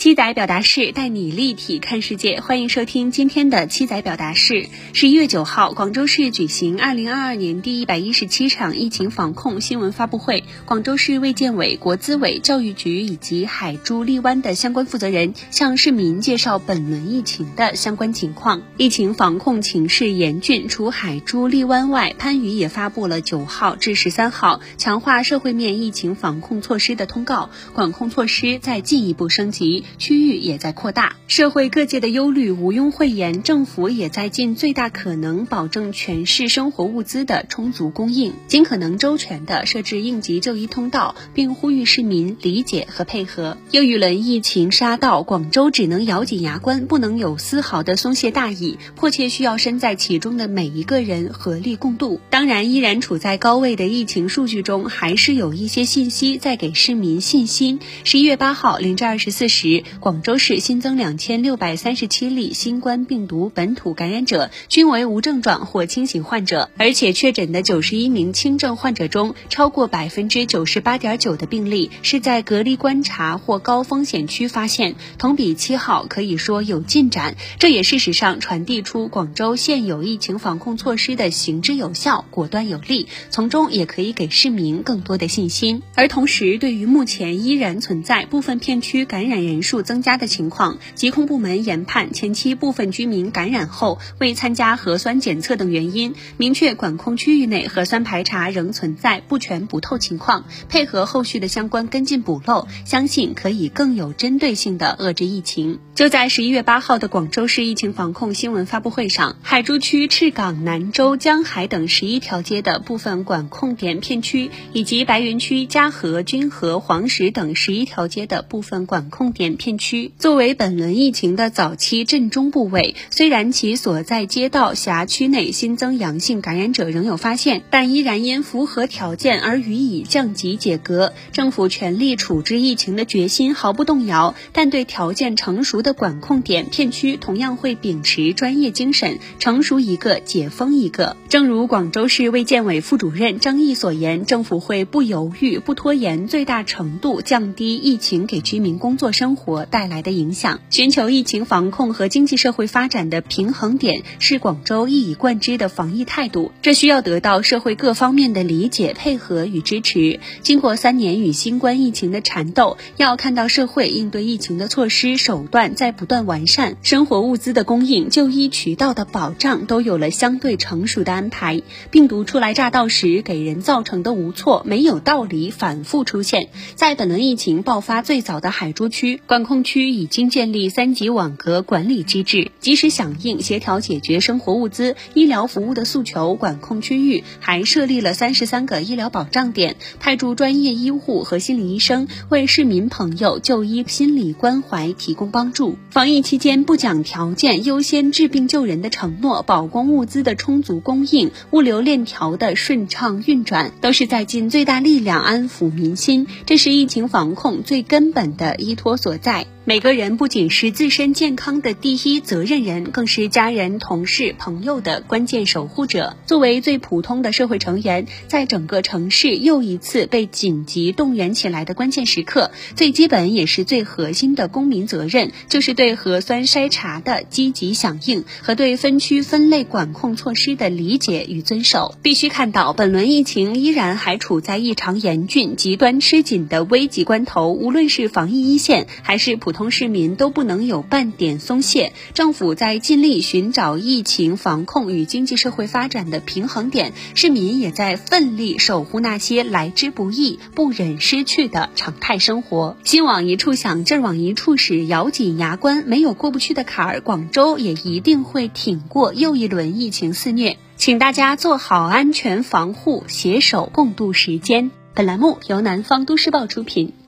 七仔表达式带你立体看世界，欢迎收听今天的七仔表达式。十一月九号，广州市举行二零二二年第一百一十七场疫情防控新闻发布会。广州市卫健委、国资委、教育局以及海珠荔湾的相关负责人向市民介绍本轮疫情的相关情况。疫情防控情势严峻，除海珠荔湾外，番禺也发布了九号至十三号强化社会面疫情防控措施的通告，管控措施再进一步升级。区域也在扩大，社会各界的忧虑毋庸讳言，政府也在尽最大可能保证全市生活物资的充足供应，尽可能周全地设置应急就医通道，并呼吁市民理解和配合。又一轮疫情杀到，广州只能咬紧牙关，不能有丝毫的松懈大意，迫切需要身在其中的每一个人合力共度。当然，依然处在高位的疫情数据中，还是有一些信息在给市民信心。十一月八号零至二十四时。广州市新增两千六百三十七例新冠病毒本土感染者，均为无症状或轻型患者，而且确诊的九十一名轻症患者中，超过百分之九十八点九的病例是在隔离观察或高风险区发现，同比七号可以说有进展。这也事实上传递出广州现有疫情防控措施的行之有效、果断有力，从中也可以给市民更多的信心。而同时，对于目前依然存在部分片区感染人数，数增加的情况，疾控部门研判前期部分居民感染后未参加核酸检测等原因，明确管控区域内核酸排查仍存在不全不透情况，配合后续的相关跟进补漏，相信可以更有针对性的遏制疫情。就在十一月八号的广州市疫情防控新闻发布会上，海珠区赤岗、南洲、江海等十一条街的部分管控点片区，以及白云区嘉禾、君和、黄石等十一条街的部分管控点。片区作为本轮疫情的早期震中部位，虽然其所在街道辖区内新增阳性感染者仍有发现，但依然因符合条件而予以降级解隔。政府全力处置疫情的决心毫不动摇，但对条件成熟的管控点片区，同样会秉持专业精神，成熟一个解封一个。正如广州市卫健委副主任张毅所言，政府会不犹豫、不拖延，最大程度降低疫情给居民工作生活。带来的影响，寻求疫情防控和经济社会发展的平衡点，是广州一以贯之的防疫态度。这需要得到社会各方面的理解、配合与支持。经过三年与新冠疫情的缠斗，要看到社会应对疫情的措施手段在不断完善，生活物资的供应、就医渠道的保障都有了相对成熟的安排。病毒初来乍到时给人造成的无措，没有道理反复出现。在本轮疫情爆发最早的海珠区。管控区已经建立三级网格管理机制，及时响应、协调解决生活物资、医疗服务的诉求。管控区域还设立了三十三个医疗保障点，派驻专业医护和心理医生为市民朋友就医心理关怀提供帮助。防疫期间不讲条件、优先治病救人的承诺，保供物资的充足供应、物流链条的顺畅运转，都是在尽最大力量安抚民心。这是疫情防控最根本的依托所。在。每个人不仅是自身健康的第一责任人，更是家人、同事、朋友的关键守护者。作为最普通的社会成员，在整个城市又一次被紧急动员起来的关键时刻，最基本也是最核心的公民责任，就是对核酸筛查的积极响应和对分区分类管控措施的理解与遵守。必须看到，本轮疫情依然还处在异常严峻、极端吃紧的危急关头，无论是防疫一线还是普。通市民都不能有半点松懈，政府在尽力寻找疫情防控与经济社会发展的平衡点，市民也在奋力守护那些来之不易、不忍失去的常态生活。心往一处想，劲儿往一处使，咬紧牙关，没有过不去的坎儿，广州也一定会挺过又一轮疫情肆虐。请大家做好安全防护，携手共度时间。本栏目由南方都市报出品。